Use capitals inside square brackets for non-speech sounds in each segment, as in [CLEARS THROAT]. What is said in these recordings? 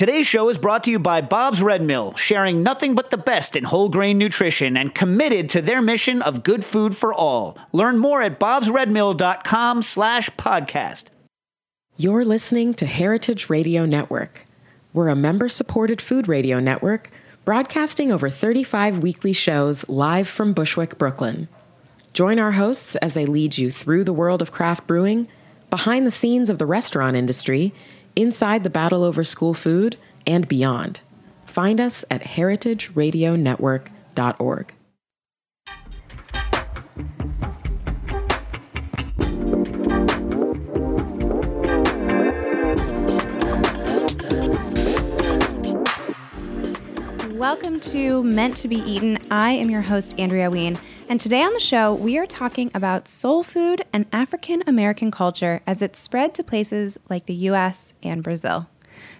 Today's show is brought to you by Bob's Red Mill, sharing nothing but the best in whole grain nutrition and committed to their mission of good food for all. Learn more at bobsredmill.com slash podcast. You're listening to Heritage Radio Network. We're a member-supported food radio network broadcasting over 35 weekly shows live from Bushwick, Brooklyn. Join our hosts as they lead you through the world of craft brewing, behind the scenes of the restaurant industry, inside the battle over school food, and beyond. Find us at heritageradionetwork.org. Welcome to Meant to Be Eaten. I am your host, Andrea Ween, and today on the show, we are talking about soul food and African American culture as it's spread to places like the US and Brazil.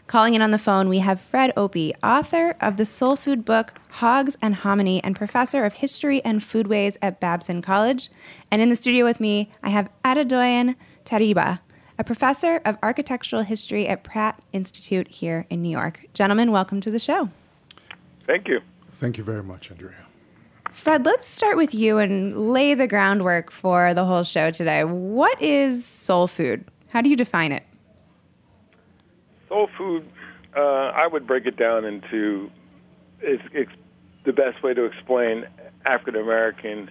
Calling in on the phone, we have Fred Opie, author of the soul food book Hogs and Hominy and professor of history and foodways at Babson College. And in the studio with me, I have Adedoyin Teriba, a professor of architectural history at Pratt Institute here in New York. Gentlemen, welcome to the show. Thank you. Thank you very much, Andrea. Fred, let's start with you and lay the groundwork for the whole show today. What is soul food? How do you define it? Soul food, uh, I would break it down into it's, it's the best way to explain African American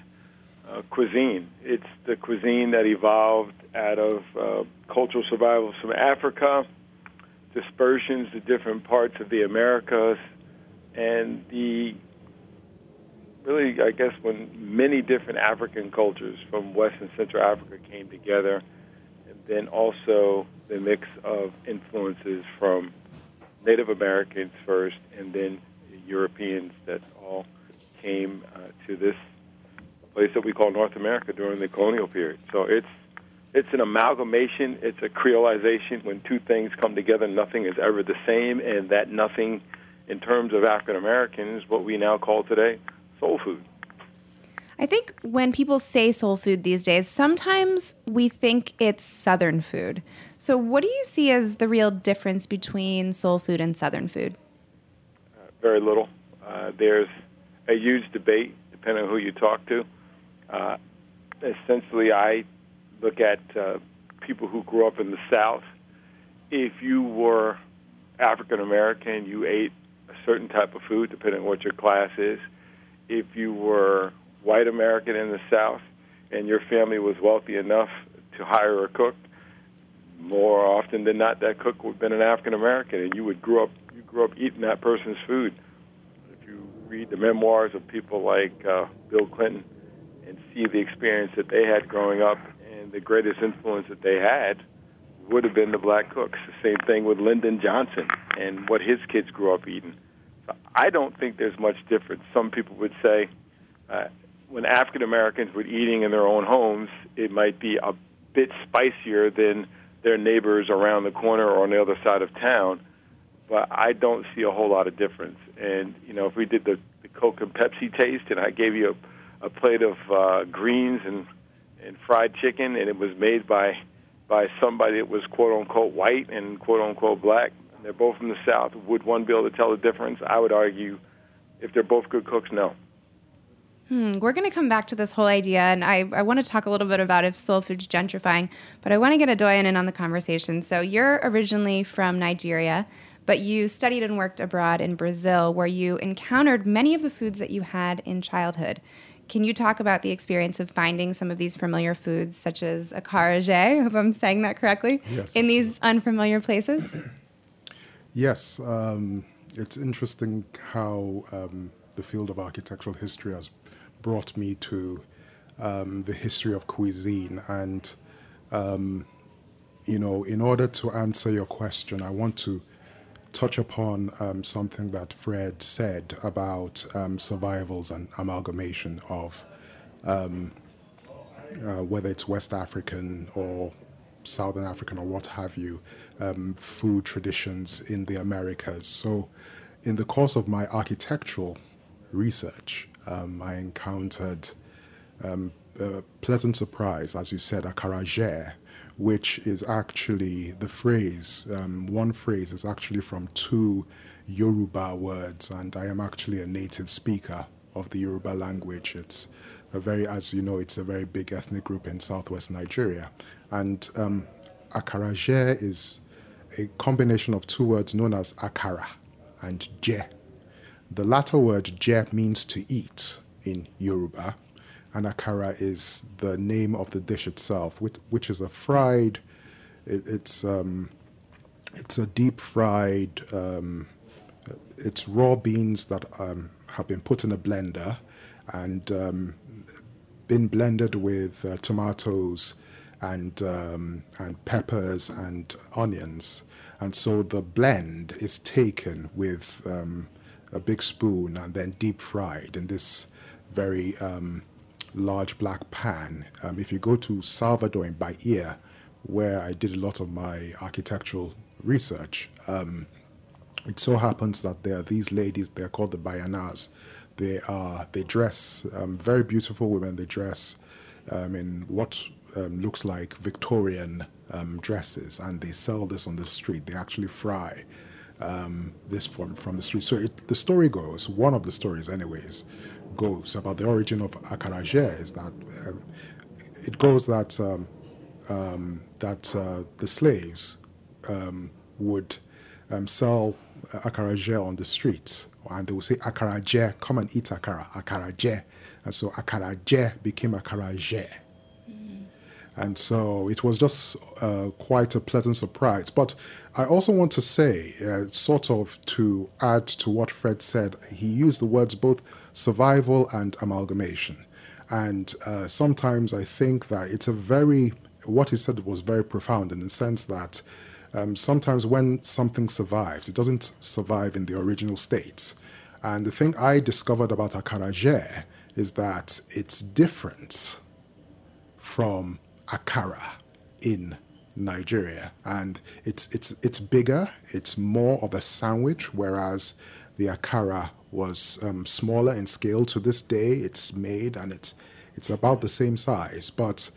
uh, cuisine. It's the cuisine that evolved out of uh, cultural survival from Africa, dispersions to different parts of the Americas, and the really, I guess, when many different African cultures from West and Central Africa came together, and then also the mix of influences from Native Americans first, and then Europeans that all came uh, to this place that we call North America during the colonial period. So it's it's an amalgamation, it's a creolization. When two things come together, nothing is ever the same, and that nothing, in terms of African Americans, what we now call today soul food. I think when people say soul food these days, sometimes we think it's Southern food. So, what do you see as the real difference between soul food and Southern food? Uh, very little. Uh, there's a huge debate, depending on who you talk to. Uh, essentially, I look at uh, people who grew up in the South. If you were African American, you ate a certain type of food, depending on what your class is if you were white American in the South and your family was wealthy enough to hire a cook, more often than not, that cook would have been an African American, and you would grow up you grew up eating that person's food. If you read the memoirs of people like uh, Bill Clinton and see the experience that they had growing up, and the greatest influence that they had would have been the black cooks. The same thing with Lyndon Johnson and what his kids grew up eating. I don't think there's much difference. Some people would say uh, when African Americans were eating in their own homes, it might be a bit spicier than their neighbors around the corner or on the other side of town. But I don't see a whole lot of difference. And you know, if we did the, the Coke and Pepsi taste, and I gave you a, a plate of uh, greens and and fried chicken, and it was made by by somebody that was quote unquote white and quote unquote black, they're both from the South. Would one be able to tell the difference? I would argue, if they're both good cooks, no. Hmm, we're going to come back to this whole idea, and I, I want to talk a little bit about if soul food's gentrifying, but I want to get Adedoyin in on the conversation. So you're originally from Nigeria, but you studied and worked abroad in Brazil, where you encountered many of the foods that you had in childhood. Can you talk about the experience of finding some of these familiar foods, such as acarajé, [LAUGHS] I hope I'm saying that correctly, yes, in these unfamiliar places? [CLEARS THROAT] Yes, um, it's interesting how um, the field of architectural history has brought me to um, the history of cuisine. And, um, you know, in order to answer your question, I want to touch upon um, something that Fred said about um, survivals and amalgamation of uh, whether it's West African or Southern African or what have you, um, food traditions in the Americas. So, in the course of my architectural research, um, I encountered um, a pleasant surprise, as you said, akaraje, which is actually the phrase, um, one phrase is actually from two Yoruba words, and I am actually a native speaker of the Yoruba language. It's a very, as you know, it's a very big ethnic group in southwest Nigeria. And um, akaraje is a combination of two words known as akara and je. The latter word je means to eat in Yoruba, and akara is the name of the dish itself, which, which is a fried. It, it's um, it's a deep fried. Um, it's raw beans that um, have been put in a blender and um, been blended with uh, tomatoes and um, and peppers and onions, and so the blend is taken with um, a big spoon and then deep fried in this very um, large black pan. Um, if you go to Salvador in Bahia, where I did a lot of my architectural research, um, it so happens that there are these ladies. They're called the Baianas. They are they dress um, very beautiful women. They dress um, in what um, looks like Victorian um, dresses, and they sell this on the street. They actually fry um, this from from the street. So it, the story goes, one of the stories, anyways, goes about the origin of akaraje is that um, it goes that that uh, the slaves would sell akaraje on the streets, and they will say akara akaraje, come and eat akara, akaraje, and so akara akaraje became akara akaraje. And so it was just uh, quite a pleasant surprise. But I also want to say, uh, sort of to add to what Fred said, he used the words both survival and amalgamation. And uh, sometimes I think that it's a very, what he said was very profound in the sense that um, sometimes when something survives, it doesn't survive in the original state. And the thing I discovered about Akaraje is that it's different from akara in Nigeria, and it's it's it's bigger. It's more of a sandwich, whereas the akara was um, smaller in scale. To this day, it's made and it's it's about the same size, but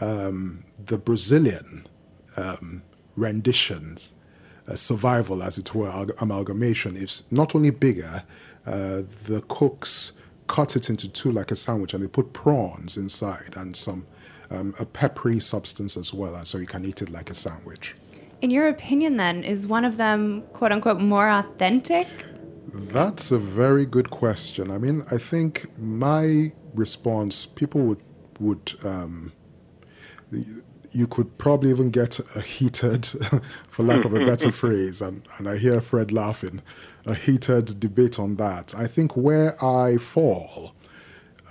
um, the Brazilian um, renditions, uh, survival as it were, amalgamation is not only bigger. Uh, the cooks cut it into two like a sandwich, and they put prawns inside and some um, a peppery substance as well, and so you can eat it like a sandwich. In your opinion, then, is one of them quote unquote more authentic? That's a very good question. I mean, I think my response, people would would um, you could probably even get a heated, [LAUGHS] for lack of a better phrase, and, and I hear Fred laughing, a heated debate on that. I think where I fall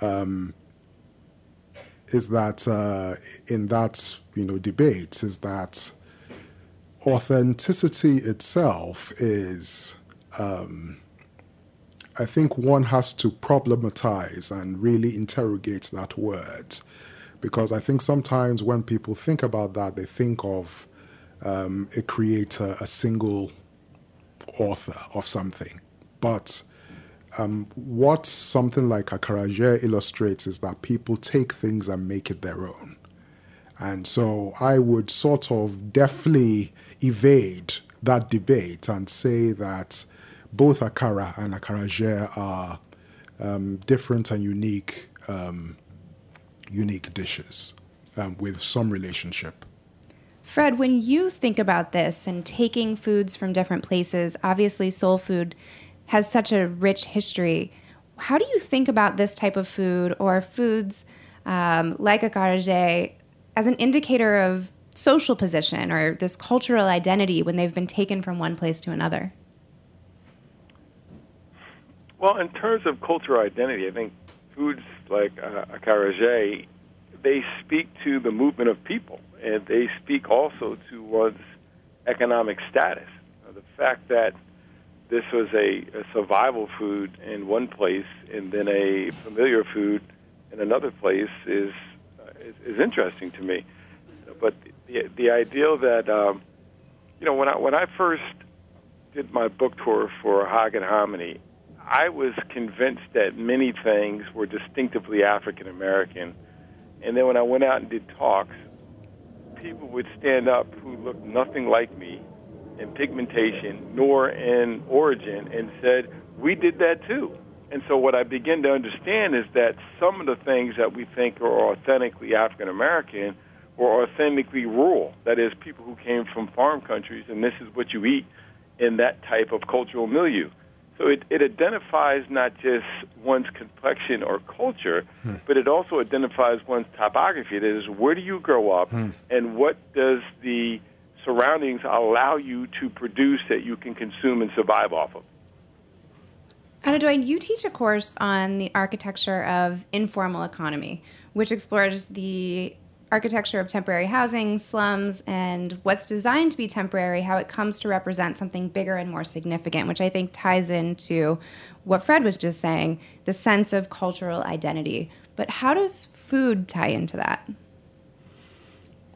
um, is that uh, in that you know debate is that authenticity itself is um, I think one has to problematize and really interrogate that word because I think sometimes when people think about that they think of um, a creator a single author of something but um, what something like Akaraje illustrates is that people take things and make it their own. And so I would sort of deftly evade that debate and say that both Akara and Akaraje are um, different and unique, um, unique dishes um, with some relationship. Fred, when you think about this and taking foods from different places, obviously soul food has such a rich history. How do you think about this type of food or foods um, like a karajé as an indicator of social position or this cultural identity when they've been taken from one place to another? Well, in terms of cultural identity, I think foods like uh, a they speak to the movement of people, and they speak also to one's economic status. Uh, the fact that this was a, a survival food in one place and then a familiar food in another place is uh, is, is interesting to me. But the the idea that um, you know when I when I first did my book tour for Hog and Hominy, I was convinced that many things were distinctively African American, And then when I went out and did talks, people would stand up who looked nothing like me in pigmentation nor in origin and said, We did that too. And so what I begin to understand is that some of the things that we think are authentically African American were authentically rural. That is, people who came from farm countries, and this is what you eat in that type of cultural milieu. So it, it identifies not just one's complexion or culture, hmm. but it also identifies one's topography. That is, where do you grow up, hmm. and what does the surroundings allow you to produce that you can consume and survive off of? Adedoyin, you teach a course on the architecture of informal economy, which explores the architecture of temporary housing, slums, and what's designed to be temporary, how it comes to represent something bigger and more significant, which I think ties into what Fred was just saying the sense of cultural identity. But how does food tie into that?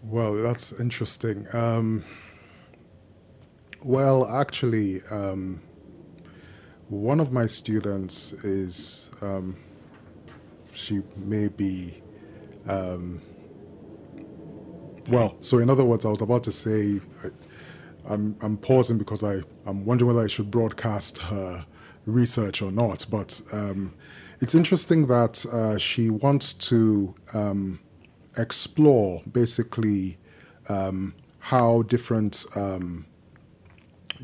Well, that's interesting. Um, well, actually, um, one of my students is, um, she may be, um, well, so in other words, I was about to say, I, I'm, I'm pausing because I, I'm wondering whether I should broadcast her research or not. But um, it's interesting that uh, she wants to um, explore basically um, how different um,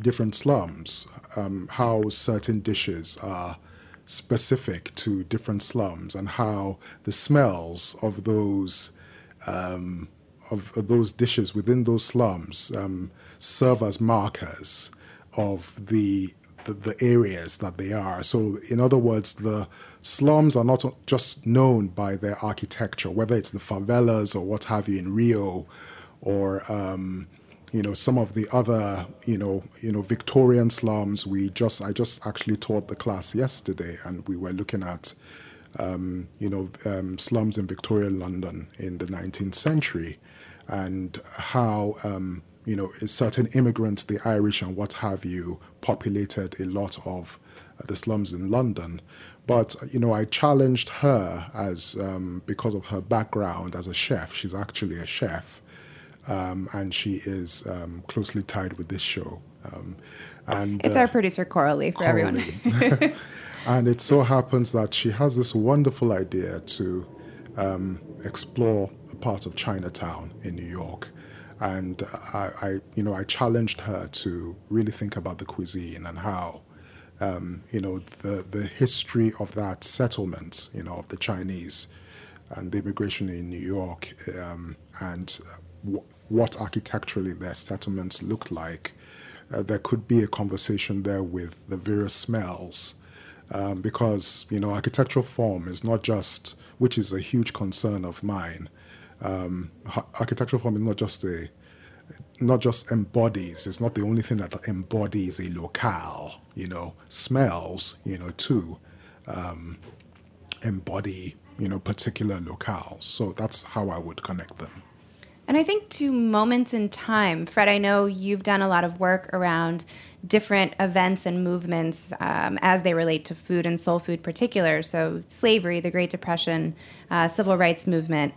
different slums um, how certain dishes are specific to different slums and how the smells of those um, of, those dishes within those slums um, serve as markers of the, the, the areas that they are. So, in other words, the slums are not just known by their architecture, whether it's the favelas or what have you in Rio, or um, you know some of the other you know you know Victorian slums. We just I just actually taught the class yesterday, and we were looking at um, you know um, slums in Victorian London in the 19th century, and how um, you know certain immigrants, the Irish and what have you, populated a lot of the slums in London. But you know, I challenged her as um, because of her background as a chef. She's actually a chef, um, and she is um, closely tied with this show. Um, and it's uh, our producer Coralie for Coralie. everyone. [LAUGHS] and it so happens that she has this wonderful idea to um, explore part of Chinatown in New York. And I, I, you know, I challenged her to really think about the cuisine and how, um, you know, the the history of that settlement, you know, of the Chinese and the immigration in New York, um, and what architecturally their settlements looked like. Uh, there could be a conversation there with the various smells. Um, because you know architectural form is not just, which is a huge concern of mine. Um, architectural form is not just a, not just embodies. It's not the only thing that embodies a locale. You know, smells. You know, too, um, embody you know particular locales. So that's how I would connect them. And I think to moments in time, Fred, I know you've done a lot of work around different events and movements um, as they relate to food and soul food particular. So slavery, the Great Depression, uh, civil rights movement.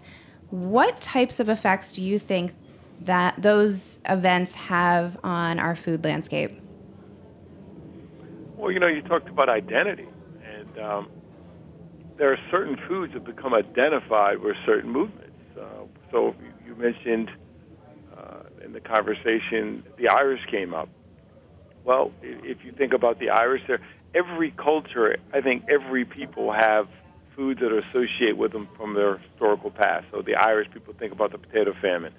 What types of effects do you think that those events have on our food landscape? Well, you know, you talked about identity, and um, there are certain foods that become identified with certain movements. Uh, so you mentioned uh, in the conversation, the Irish came up. Well, if you think about the Irish, there every culture, I think every people have foods that are associated with them from their historical past. So the Irish people think about the potato famine.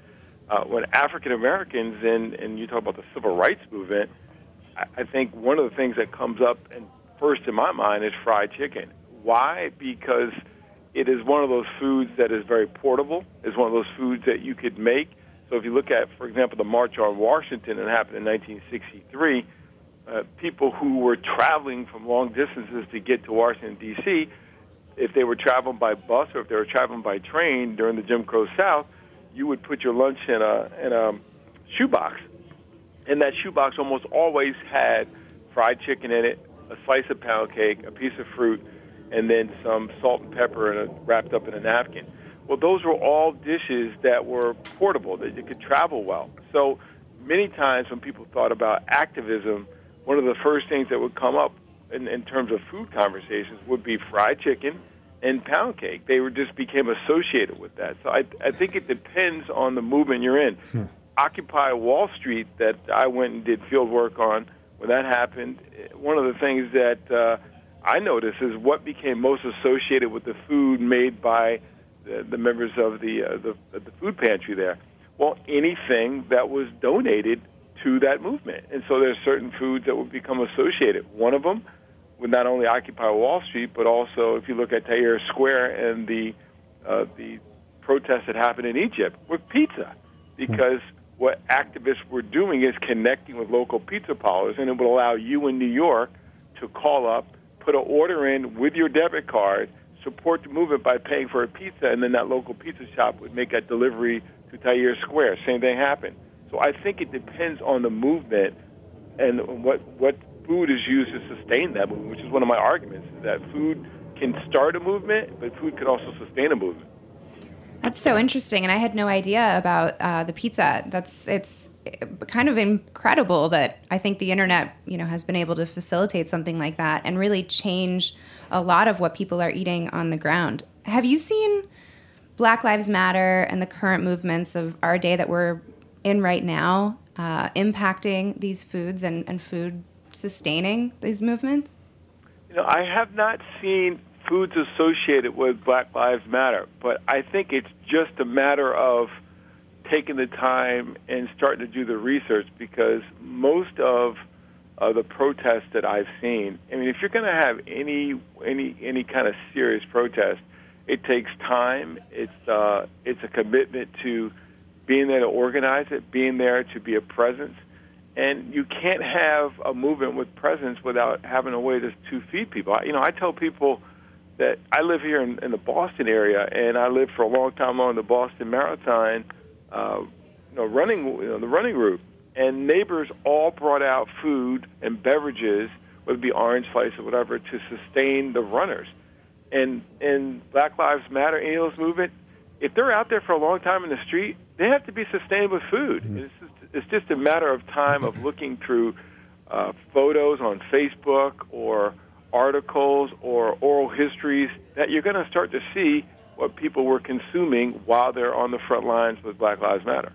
Uh, when African Americans and and you talk about the civil rights movement, I, I think one of the things that comes up and first in my mind is fried chicken. Why? Because it is one of those foods that is very portable. It's one of those foods that you could make. So if you look at, for example, the March on Washington that happened in 1963, uh, people who were traveling from long distances to get to Washington D.C., if they were traveling by bus or if they were traveling by train during the Jim Crow South, you would put your lunch in a in a shoebox, and that shoebox almost always had fried chicken in it, a slice of pound cake, a piece of fruit, and then some salt and pepper in a, wrapped up in a napkin. Well, those were all dishes that were portable, that you could travel well. So many times when people thought about activism, one of the first things that would come up in, in terms of food conversations would be fried chicken and pound cake. They were just became associated with that. So I, I think it depends on the movement you're in. Hmm. Occupy Wall Street that I went and did field work on when that happened. One of the things that uh, I noticed is what became most associated with the food made by the, the members of the, uh, the the food pantry there. Well, anything that was donated to that movement, and so there's certain foods that would become associated. One of them would not only occupy Wall Street, but also if you look at Tahrir Square and the uh, the protests that happened in Egypt with pizza, because what activists were doing is connecting with local pizza parlors, and it would allow you in New York to call up, put an order in with your debit card, support the movement by paying for a pizza, and then that local pizza shop would make that delivery to Tahrir Square. Same thing happened. So I think it depends on the movement and what what food is used to sustain that movement, which is one of my arguments, is that food can start a movement, but food can also sustain a movement. That's so interesting, and I had no idea about uh, the pizza. That's it's kind of incredible that I think the internet, you know, has been able to facilitate something like that and really change a lot of what people are eating on the ground. Have you seen Black Lives Matter and the current movements of our day that we're in right now uh, impacting these foods and, and food sustaining these movements? You know, I have not seen foods associated with Black Lives Matter, but I think it's just a matter of taking the time and starting to do the research because most of uh, the protests that I've seen, I mean, if you're going to have any any any kind of serious protest, it takes time. It's uh, it's a commitment to being there to organize it, being there to be a presence, and you can't have a movement with presence without having a way to, to feed people. You know, I tell people that I live here in, in the Boston area, and I lived for a long time on the Boston Marathon, uh, you know, running you know, the running route, and neighbors all brought out food and beverages, whether it be orange slice or whatever, to sustain the runners. And and Black Lives Matter, those movement, if they're out there for a long time in the street, they have to be sustained with food. Mm-hmm. It's, it's just a matter of time of looking through uh, photos on Facebook or articles or oral histories that you're going to start to see what people were consuming while they're on the front lines with Black Lives Matter.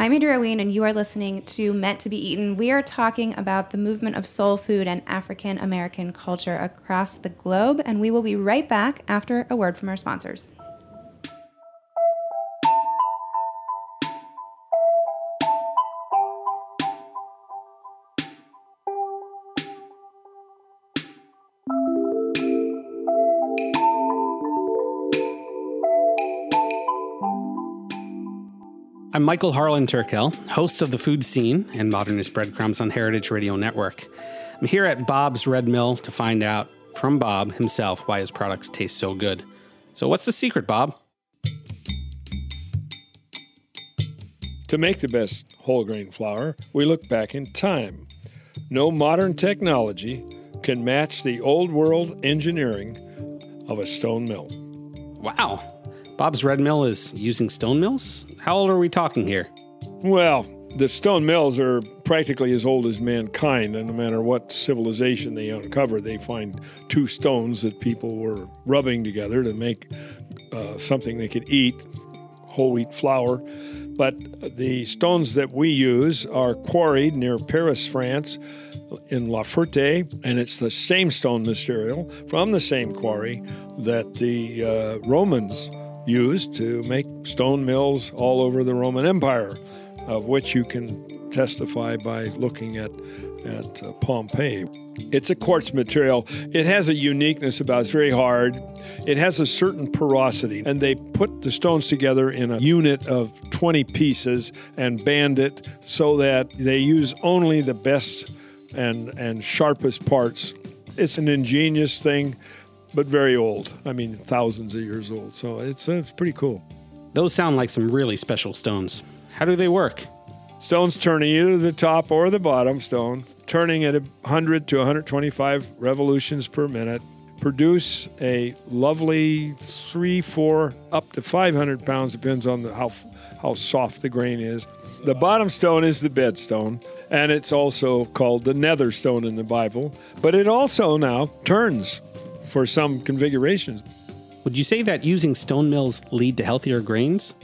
I'm Andrea Ween, and you are listening to Meant to Be Eaten. We are talking about the movement of soul food and African American culture across the globe, and we will be right back after a word from our sponsors. I'm Michael Harlan Turkel, host of The Food Scene and Modernist Breadcrumbs on Heritage Radio Network. I'm here at Bob's Red Mill to find out from Bob himself why his products taste so good. So, what's the secret, Bob? To make the best whole grain flour, we look back in time. No modern technology can match the old world engineering of a stone mill. Wow. Bob's Red Mill is using stone mills? How old are we talking here? Well, the stone mills are practically as old as mankind, and no matter what civilization they uncover, they find two stones that people were rubbing together to make uh, something they could eat whole wheat flour. But the stones that we use are quarried near Paris, France, in La Ferté, and it's the same stone material from the same quarry that the uh, Romans used to make stone mills all over the Roman Empire, of which you can testify by looking at at uh, Pompeii. It's a quartz material. It has a uniqueness about it. It's very hard. It has a certain porosity, and they put the stones together in a unit of 20 pieces and band it so that they use only the best and and sharpest parts. It's an ingenious thing but very old. I mean, thousands of years old. So it's, uh, it's pretty cool. Those sound like some really special stones. How do they work? Stones turning either the top or the bottom stone, turning at 100 to 125 revolutions per minute. produce a lovely three, four, up to 500 pounds, depends on the, how, how soft the grain is. The bottom stone is the bed stone, and it's also called the nether stone in the Bible, but it also now turns for some configurations. Would you say that using stone mills lead to healthier grains?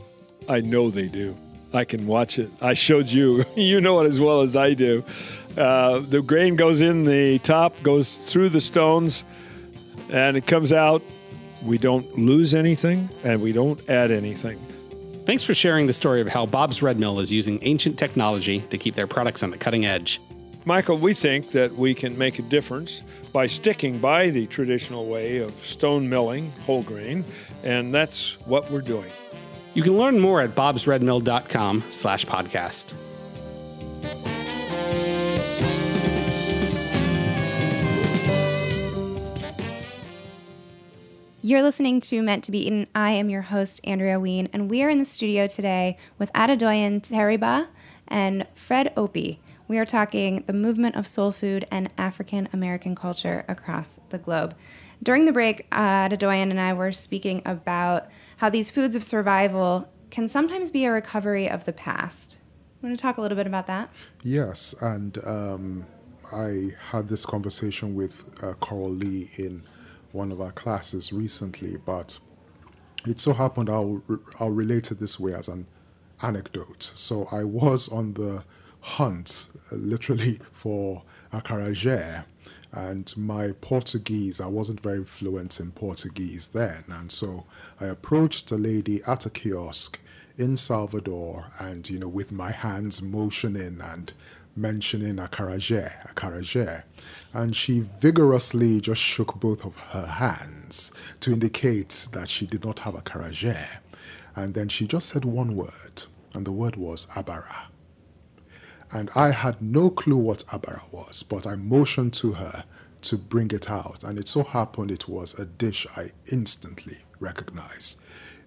I know they do. I can watch it. I showed you. [LAUGHS] you know it as well as I do. Uh, the grain goes in the top, goes through the stones, and it comes out. We don't lose anything, and we don't add anything. Thanks for sharing the story of how Bob's Red Mill is using ancient technology to keep their products on the cutting edge. Michael, we think that we can make a difference by sticking by the traditional way of stone milling whole grain, and that's what we're doing. You can learn more at bobsredmill.com slash podcast. You're listening to Meant to Be Eaten. I am your host, Andrea Ween, and we are in the studio today with Adedoyin Teriba and Fred Opie. We are talking the movement of soul food and African American culture across the globe. During the break, uh, and I were speaking about how these foods of survival can sometimes be a recovery of the past. Want to talk a little bit about that? Yes, and um, I had this conversation with uh, Coralie in one of our classes recently, but it so happened I'll, I'll relate it this way as an anecdote. So I was on the hunt, uh, literally, [LAUGHS] for acarajé, and my Portuguese, I wasn't very fluent in Portuguese then, and so I approached a lady at a kiosk in Salvador, and you know, with my hands motioning and mentioning a carajé, a acarajé, and she vigorously just shook both of her hands to indicate that she did not have acarajé. And then she just said one word, and the word was abara. And I had no clue what abara was, but I motioned to her to bring it out. And it so happened it was a dish I instantly recognized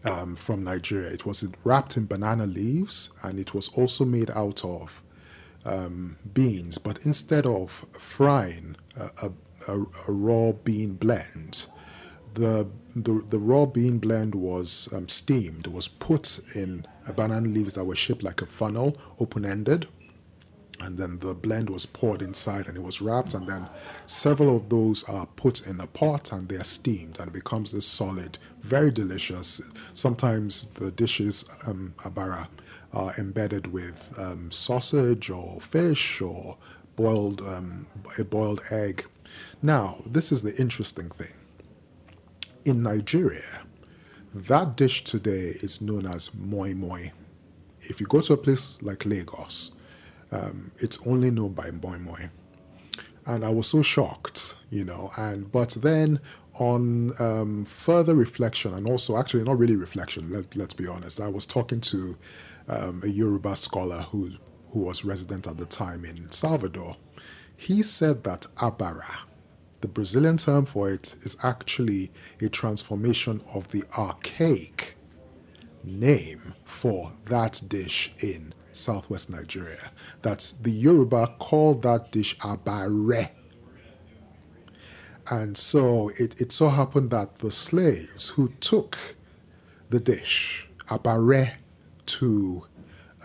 um, from Nigeria. It was wrapped in banana leaves, and it was also made out of um, beans, but instead of frying a, a, a, raw bean blend, the, the, the raw bean blend was um, steamed, was put in banana leaves that were shaped like a funnel, open ended. And then the blend was poured inside and it was wrapped, and then several of those are put in a pot and they are steamed and it becomes this solid, very delicious. Sometimes the dishes, um, abara, are embedded with um, sausage or fish or boiled um, a boiled egg. Now, this is the interesting thing. In Nigeria, that dish today is known as moi moi. If you go to a place like Lagos, um, it's only known by moi moi. And I was so shocked, you know. And but then on um, further reflection, and also actually not really reflection, let, let's be honest, I was talking to um, a Yoruba scholar who, who was resident at the time in Salvador. He said that abara, the Brazilian term for it, is actually a transformation of the archaic name for that dish in southwest Nigeria. That the Yoruba called that dish abare. And so it, it so happened that the slaves who took the dish, abare, to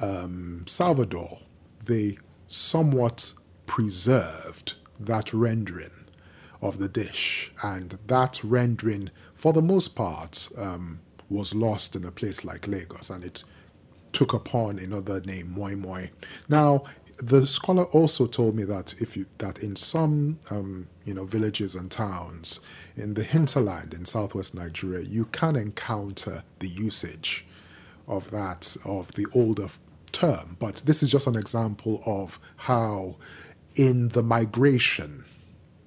um, Salvador, they somewhat preserved that rendering of the dish, and that rendering, for the most part, um, was lost in a place like Lagos, and it took upon another name, Moi Moi. Now, the scholar also told me that if you that in some um, you know villages and towns in the hinterland in southwest Nigeria, you can encounter the usage of that, of the older term. But this is just an example of how, in the migration,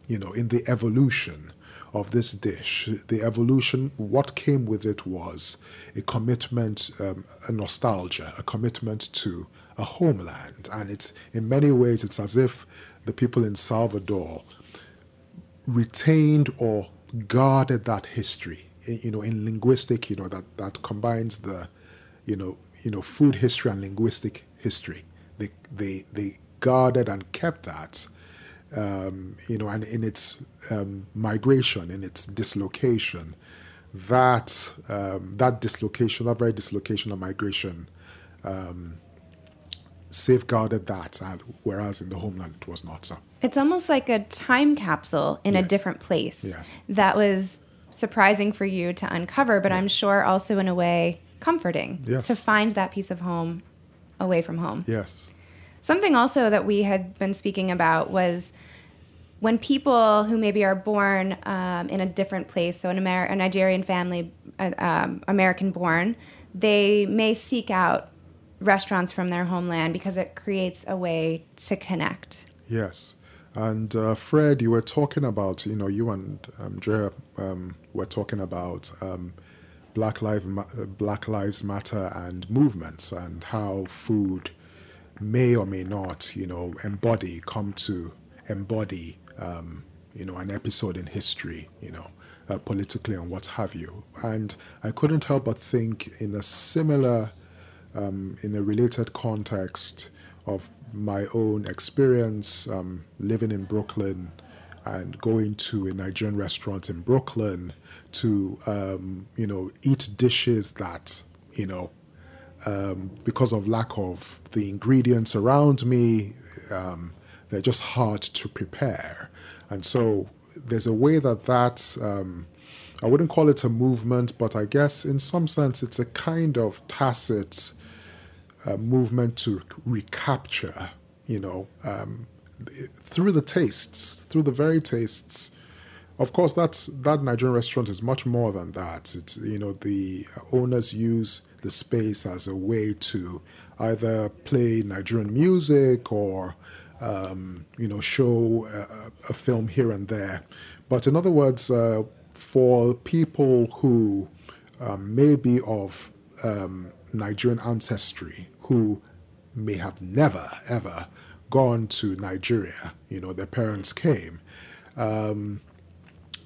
you know, in the evolution of this dish, the evolution, what came with it was a commitment, um, a nostalgia, a commitment to a homeland. And it's, in many ways, it's as if the people in Salvador retained or guarded that history you know in linguistic you know that that combines the you know, you know, food history and linguistic history. They, they, they guarded and kept that um, you know, and in its um, migration, in its dislocation, that um, that dislocation, that very dislocation of migration, um, safeguarded that, and whereas in the homeland it was not so. It's almost like a time capsule in a different place. Yes. That was surprising for you to uncover, but I'm sure also in a way comforting Yes. to find that piece of home away from home. Yes. Something also that we had been speaking about was when people who maybe are born um, in a different place, so an Amer- a Nigerian family, uh, um, American born, they may seek out restaurants from their homeland because it creates a way to connect. Yes. And uh, Fred, you were talking about, you know, you and um, um, were talking about um, Black, Lives Ma- Black Lives Matter and movements and how food may or may not, you know, embody, come to embody, um, you know, an episode in history, you know, uh, politically and what have you. And I couldn't help but think in a similar um, in a related context of my own experience um, living in Brooklyn and going to a Nigerian restaurant in Brooklyn to, um, you know, eat dishes that, you know, um, because of lack of the ingredients around me, um, they're just hard to prepare. And so there's a way that that, um, I wouldn't call it a movement, but I guess in some sense it's a kind of tacit uh, movement to recapture, you know, um, through the tastes, through the very tastes. Of course, that's that Nigerian restaurant is much more than that. It's you know the owners use the space as a way to either play Nigerian music or um, you know show a, a film here and there. But in other words, uh, for people who um, may be of um, Nigerian ancestry who may have never ever gone to Nigeria, you know, their parents came. Um,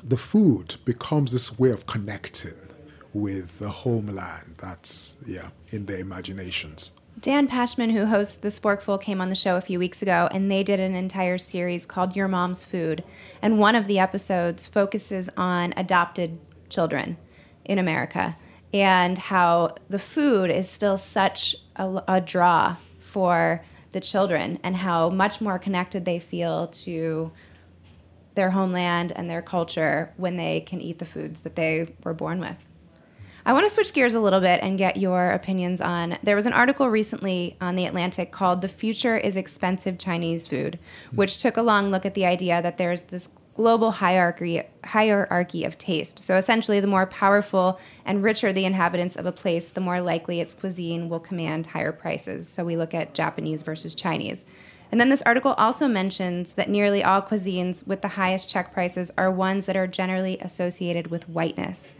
the food becomes this way of connecting with the homeland that's yeah in their imaginations Dan Pashman, who hosts The Sporkful, came on the show a few weeks ago, and they did an entire series called Your Mom's Food. And one of the episodes focuses on adopted children in America and how the food is still such a, a draw for the children and how much more connected they feel to their homeland and their culture when they can eat the foods that they were born with. I want to switch gears a little bit and get your opinions on. There was an article recently on The Atlantic called The Future is Expensive Chinese Food, which took a long look at the idea that there's this global hierarchy hierarchy of taste. So essentially the more powerful and richer the inhabitants of a place, the more likely its cuisine will command higher prices. So we look at Japanese versus Chinese. And then this article also mentions that nearly all cuisines with the highest check prices are ones that are generally associated with whiteness.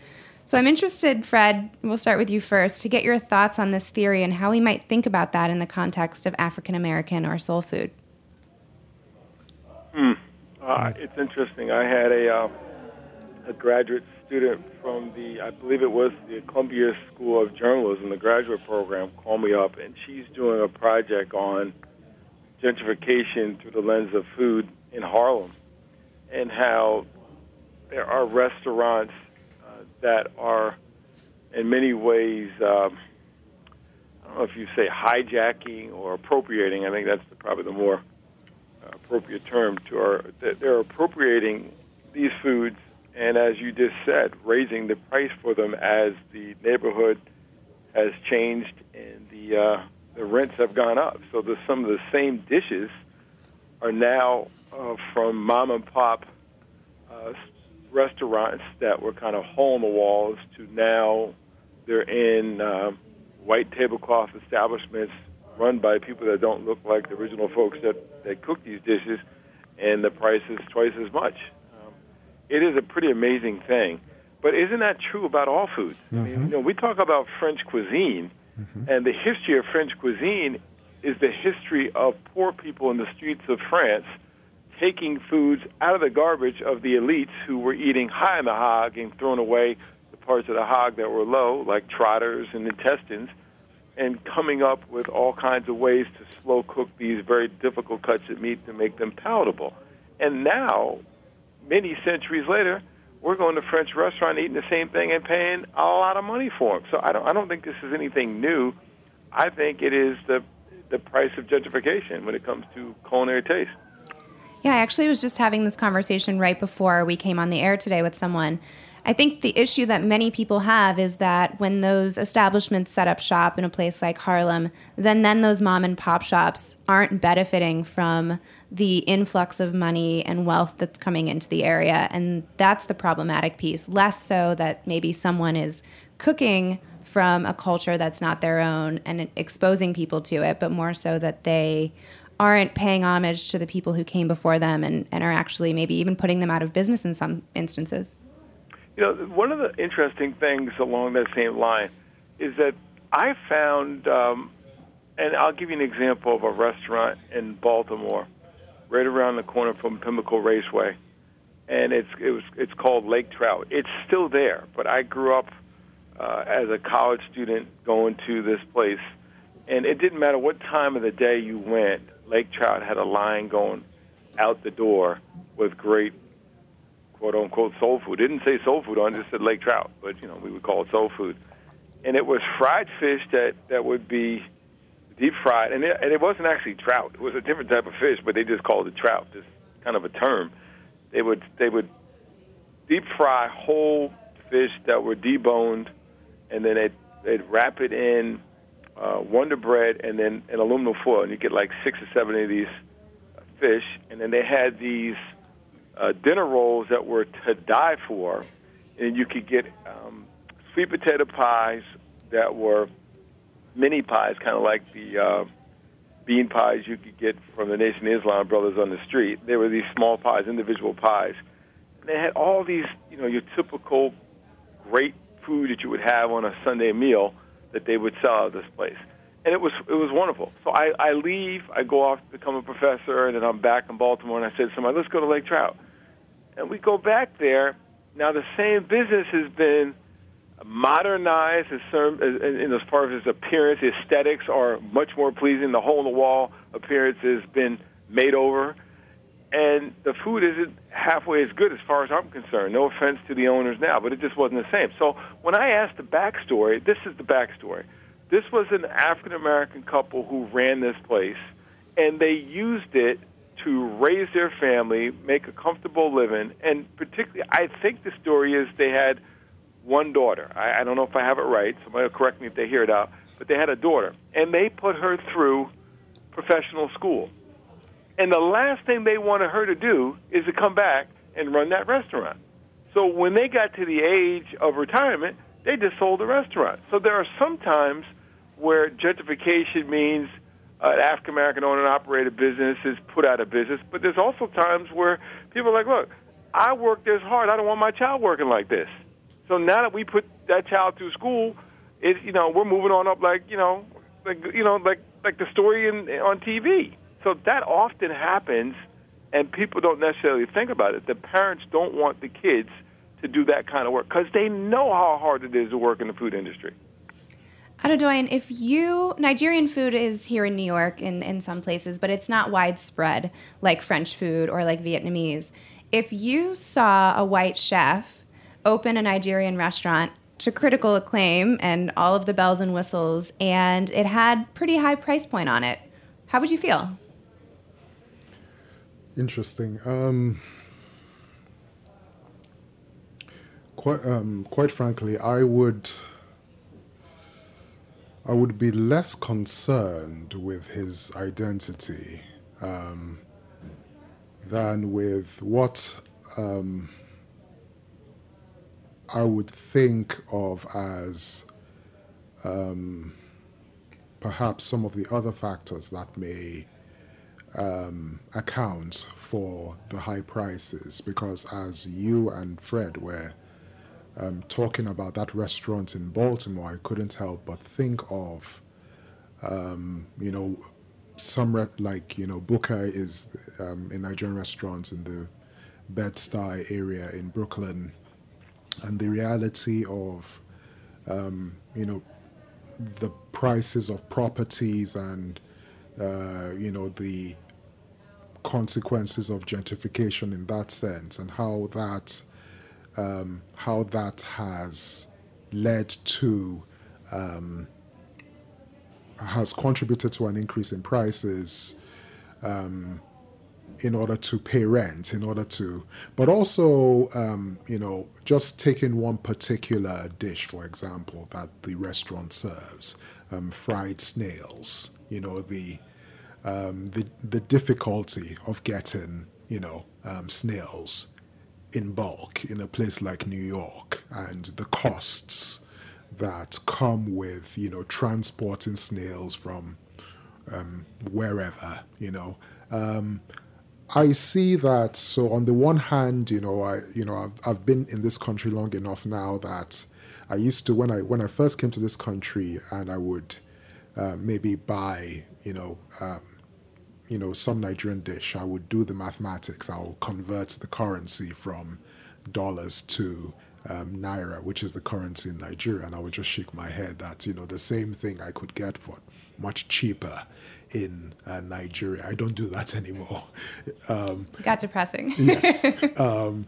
So I'm interested, Fred, we'll start with you first, to get your thoughts on this theory and how we might think about that in the context of African American or soul food. Uh, it's interesting. I had a uh, a graduate student from the, I believe it was the Columbia School of Journalism, the graduate program, call me up, and she's doing a project on gentrification through the lens of food in Harlem, and how there are restaurants that are, in many ways, um, I don't know if you say hijacking or appropriating. I think that's the, probably the more uh, appropriate term to our they're appropriating these foods and as you just said raising the price for them as the neighborhood has changed and the uh, the rents have gone up so the, some of the same dishes are now uh, from mom and pop uh, restaurants that were kind of hole in the walls to now they're in uh, white tablecloth establishments run by people that don't look like the original folks that, that cook these dishes, and the price is twice as much. Um, it is a pretty amazing thing. But isn't that true about all foods? I mean, you know, we talk about French cuisine, and the history of French cuisine is the history of poor people in the streets of France taking foods out of the garbage of the elites who were eating high in the hog and throwing away the parts of the hog that were low, like trotters and intestines, and coming up with all kinds of ways to slow cook these very difficult cuts of meat to make them palatable. And now, many centuries later, we're going to French restaurant eating the same thing and paying a lot of money for them. So I don't I don't think this is anything new. I think it is the the price of gentrification when it comes to culinary taste. Yeah, I actually was just having this conversation right before we came on the air today with someone. I think the issue that many people have is that when those establishments set up shop in a place like Harlem, then then those mom and pop shops aren't benefiting from the influx of money and wealth that's coming into the area, and that's the problematic piece. Less so that maybe someone is cooking from a culture that's not their own and exposing people to it, but more so that they aren't paying homage to the people who came before them and, and are actually maybe even putting them out of business in some instances. You know, one of the interesting things along that same line is that I found, um, and I'll give you an example of a restaurant in Baltimore, right around the corner from Pimlico Raceway, and it's it was it's called Lake Trout. It's still there, but I grew up uh, as a college student going to this place, and it didn't matter what time of the day you went. Lake Trout had a line going out the door with great quote unquote soul food. Didn't say soul food on just said Lake Trout, but you know we would call it soul food. And it was fried fish that that would be deep fried, and it, and it wasn't actually trout. It was a different type of fish, but they just called it trout, just kind of a term. They would they would deep fry whole fish that were deboned and then they'd, they'd wrap it in uh, Wonder Bread and then an aluminum foil, and you get like six or seven of these fish. And then they had these uh, dinner rolls that were to die for, and you could get um, sweet potato pies that were mini pies, kind of like the uh, bean pies you could get from the Nation of Islam brothers on the street. They were these small pies, individual pies. And they had all these, you know, your typical great food that you would have on a Sunday meal that they would sell at this place. And it was it was wonderful. So I, I leave, I go off to become a professor, and then I'm back in Baltimore, and I said to somebody, let's go to Lake Trout. And we go back there. Now the same business has been modernized as, in as far as its appearance, aesthetics are much more pleasing. The hole in the wall appearance has been made over and the food isn't halfway as good as far as I'm concerned. No offense to the owners now, but it just wasn't the same. So when I asked the backstory, this is the backstory. This was an African American couple who ran this place, and they used it to raise their family, make a comfortable living, and particularly, I think the story is they had one daughter. I, I don't know if I have it right. Somebody will correct me if they hear it out. But they had a daughter, and they put her through professional school and the last thing they wanted her to do is to come back and run that restaurant. So when they got to the age of retirement, they just sold the restaurant. So there are some times where gentrification means uh, an African American owned and operated business is put out of business, but there's also times where people are like, look, I worked this hard. I don't want my child working like this. So now that we put that child through school, it you know we're moving on up like you know like you know like like the story in on TV. So that often happens, and people don't necessarily think about it. The parents don't want the kids to do that kind of work because they know how hard it is to work in the food industry. Adedoyin, if you Nigerian food is here in New York in, in some places, but it's not widespread like French food or like Vietnamese. If you saw a white chef open a Nigerian restaurant to critical acclaim and all of the bells and whistles, and it had pretty high price point on it, how would you feel? Interesting. Um, quite, um, quite frankly, I would, I would be less concerned with his identity um, than with what um, I would think of as um, perhaps some of the other factors that may um, accounts for the high prices because as you and Fred were um, talking about that restaurant in Baltimore, I couldn't help but think of, um, you know, some like you know Buka is um, in Nigerian restaurants in the Bed Stuy area in Brooklyn, and the reality of, um, you know, the prices of properties and uh, you know, the consequences of gentrification in that sense and how that um, how that has led to um, has contributed to an increase in prices um, in order to pay rent, in order to, but also, um, you know, just taking one particular dish, for example, that the restaurant serves, um, fried snails, you know, the, um, the, the difficulty of getting, you know, um, snails in bulk in a place like New York and the costs that come with, you know, transporting snails from um, wherever, you know. Um, I see that. So on the one hand, you know, I you know I've I've been in this country long enough now that I used to when I when I first came to this country and I would uh, maybe buy you know um, you know some Nigerian dish. I would do the mathematics. I'll convert the currency from dollars to um, naira, which is the currency in Nigeria, and I would just shake my head that you know the same thing I could get for much cheaper in uh, Nigeria. I don't do that [LAUGHS] anymore. Um, Got depressing. yes. [LAUGHS] Um,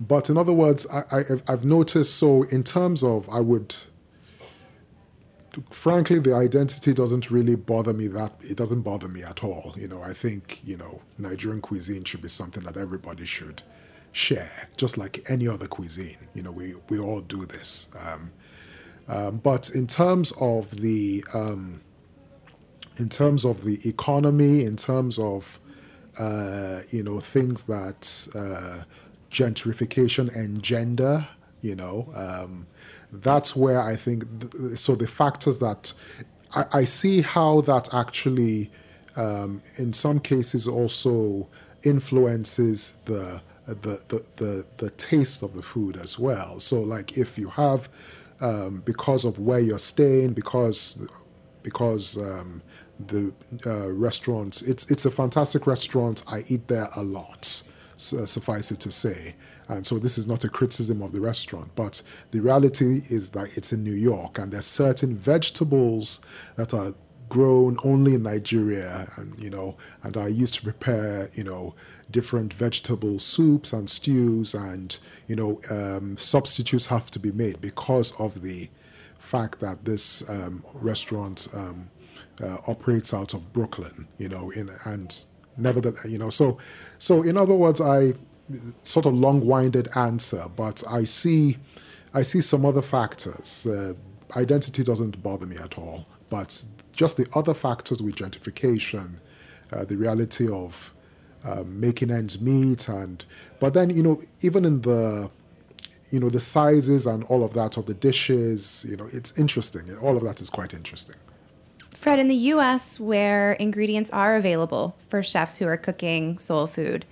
but in other words, I, have noticed. So in terms of, I would, frankly, the identity doesn't really bother me. That it doesn't bother me at all. You know, I think you know Nigerian cuisine should be something that everybody should share, just like any other cuisine. You know, we we all do this. Um, um, but in terms of the um, in terms of the economy, in terms of uh, you know things that uh, gentrification engender, you know, um, that's where I think. Th- so the factors that I, I see how that actually, um, in some cases, also influences the, the the, the the taste of the food as well. So like if you have um, because of where you're staying, because because um, the uh, restaurants. It's it's a fantastic restaurant. I eat there a lot. So, suffice it to say. And so this is not a criticism of the restaurant, but the reality is that it's in New York, and there's certain vegetables that are grown only in Nigeria, and you know, and I used to prepare, you know, different vegetable soups and stews, and you know, um, substitutes have to be made because of the fact that this um, restaurant um, uh, operates out of Brooklyn, you know, in, and nevertheless, you know, so, so in other words, I sort of long-winded answer, but I see, I see some other factors. Uh, identity doesn't bother me at all, but just the other factors with gentrification, uh, the reality of uh, making ends meet, and but then you know, even in the you know the sizes and all of that of the dishes, you know, it's interesting. All of that is quite interesting. Fred, in the US, where ingredients are available for chefs who are cooking soul food,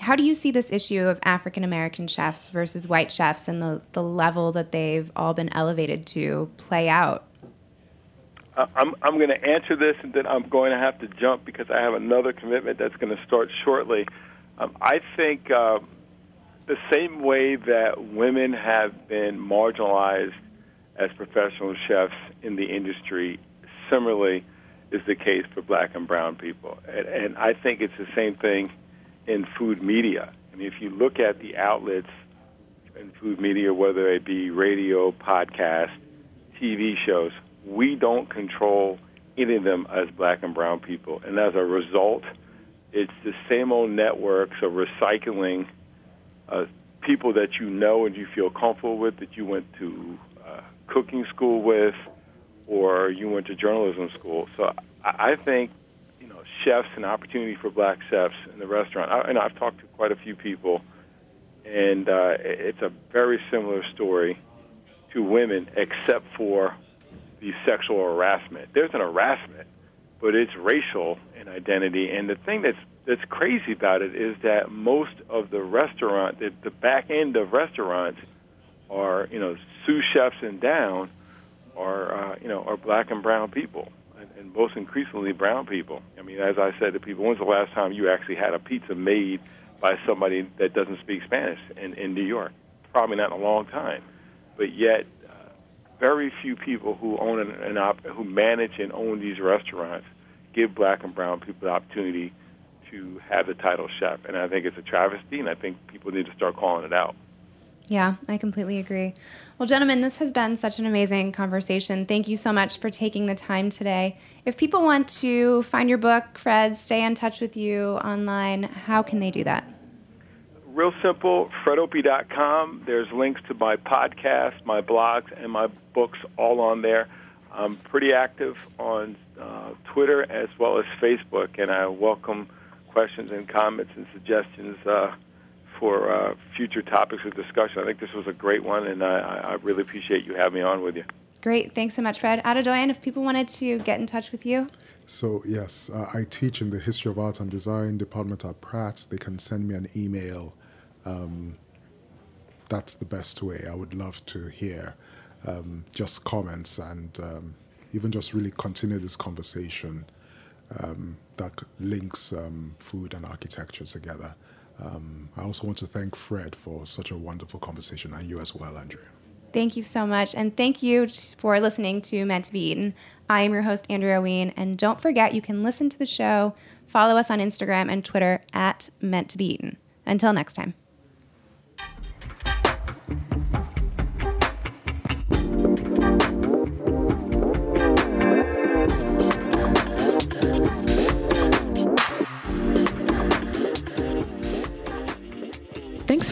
how do you see this issue of African American chefs versus white chefs and the, the level that they've all been elevated to play out? I'm, I'm going to answer this and then I'm going to have to jump because I have another commitment that's going to start shortly. Um, I think uh, the same way that women have been marginalized as professional chefs in the industry similarly is the case for black and brown people. And, and I think it's the same thing in food media. I mean, if you look at the outlets in food media, whether it be radio, podcast, TV shows, we don't control any of them as black and brown people. And as a result, it's the same old networks of recycling uh, people that you know and you feel comfortable with, that you went to uh, cooking school with, or you went to journalism school. So I, I think you know chefs and opportunity for black chefs in the restaurant. I, and I've talked to quite a few people, and uh, it's a very similar story to women, except for the sexual harassment. There's an harassment, but it's racial in identity. And the thing that's that's crazy about it is that most of the restaurant, the, the back end of restaurants, are you know sous chefs and down are uh, you know are black and brown people, and, and most increasingly brown people. I mean, as I said to people, when's the last time you actually had a pizza made by somebody that doesn't speak Spanish in, in New York? Probably not in a long time. But yet, uh, very few people who own an, an op- who manage and own these restaurants give black and brown people the opportunity to have the title chef, and I think it's a travesty, and I think people need to start calling it out. Yeah, I completely agree. Well, gentlemen, this has been such an amazing conversation. Thank you so much for taking the time today. If people want to find your book, Fred, stay in touch with you online, how can they do that? Real simple, fredopie.com. There's links to my podcast, my blogs, and my books all on there. I'm pretty active on uh, Twitter as well as Facebook, and I welcome questions and comments and suggestions. Uh, for uh, future topics of discussion. I think this was a great one, and I, I really appreciate you having me on with you. Great. Thanks so much, Fred. Adedoyin, if people wanted to get in touch with you. So, yes, uh, I teach in the History of Art and Design department at Pratt. They can send me an email. Um, that's the best way. I would love to hear um, just comments and um, even just really continue this conversation um, that links um, food and architecture together. Um, I also want to thank Fred for such a wonderful conversation, and you as well, Andrea. Thank you so much. And thank you t- for listening to Meant to Be Eaten. I am your host, Andrea Ween. And don't forget, you can listen to the show, follow us on Instagram and Twitter at Meant to Be Eaten. Until next time.